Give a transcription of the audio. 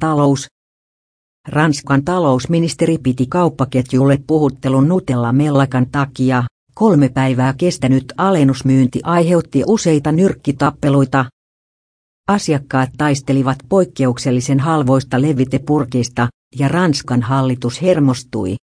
Talous. Ranskan talousministeri piti kauppaketjulle puhuttelun Nutella-mellakan takia. Kolme päivää kestänyt alennusmyynti aiheutti useita nyrkkitappeluita. Asiakkaat taistelivat poikkeuksellisen halvoista levitepurkista, ja Ranskan hallitus hermostui.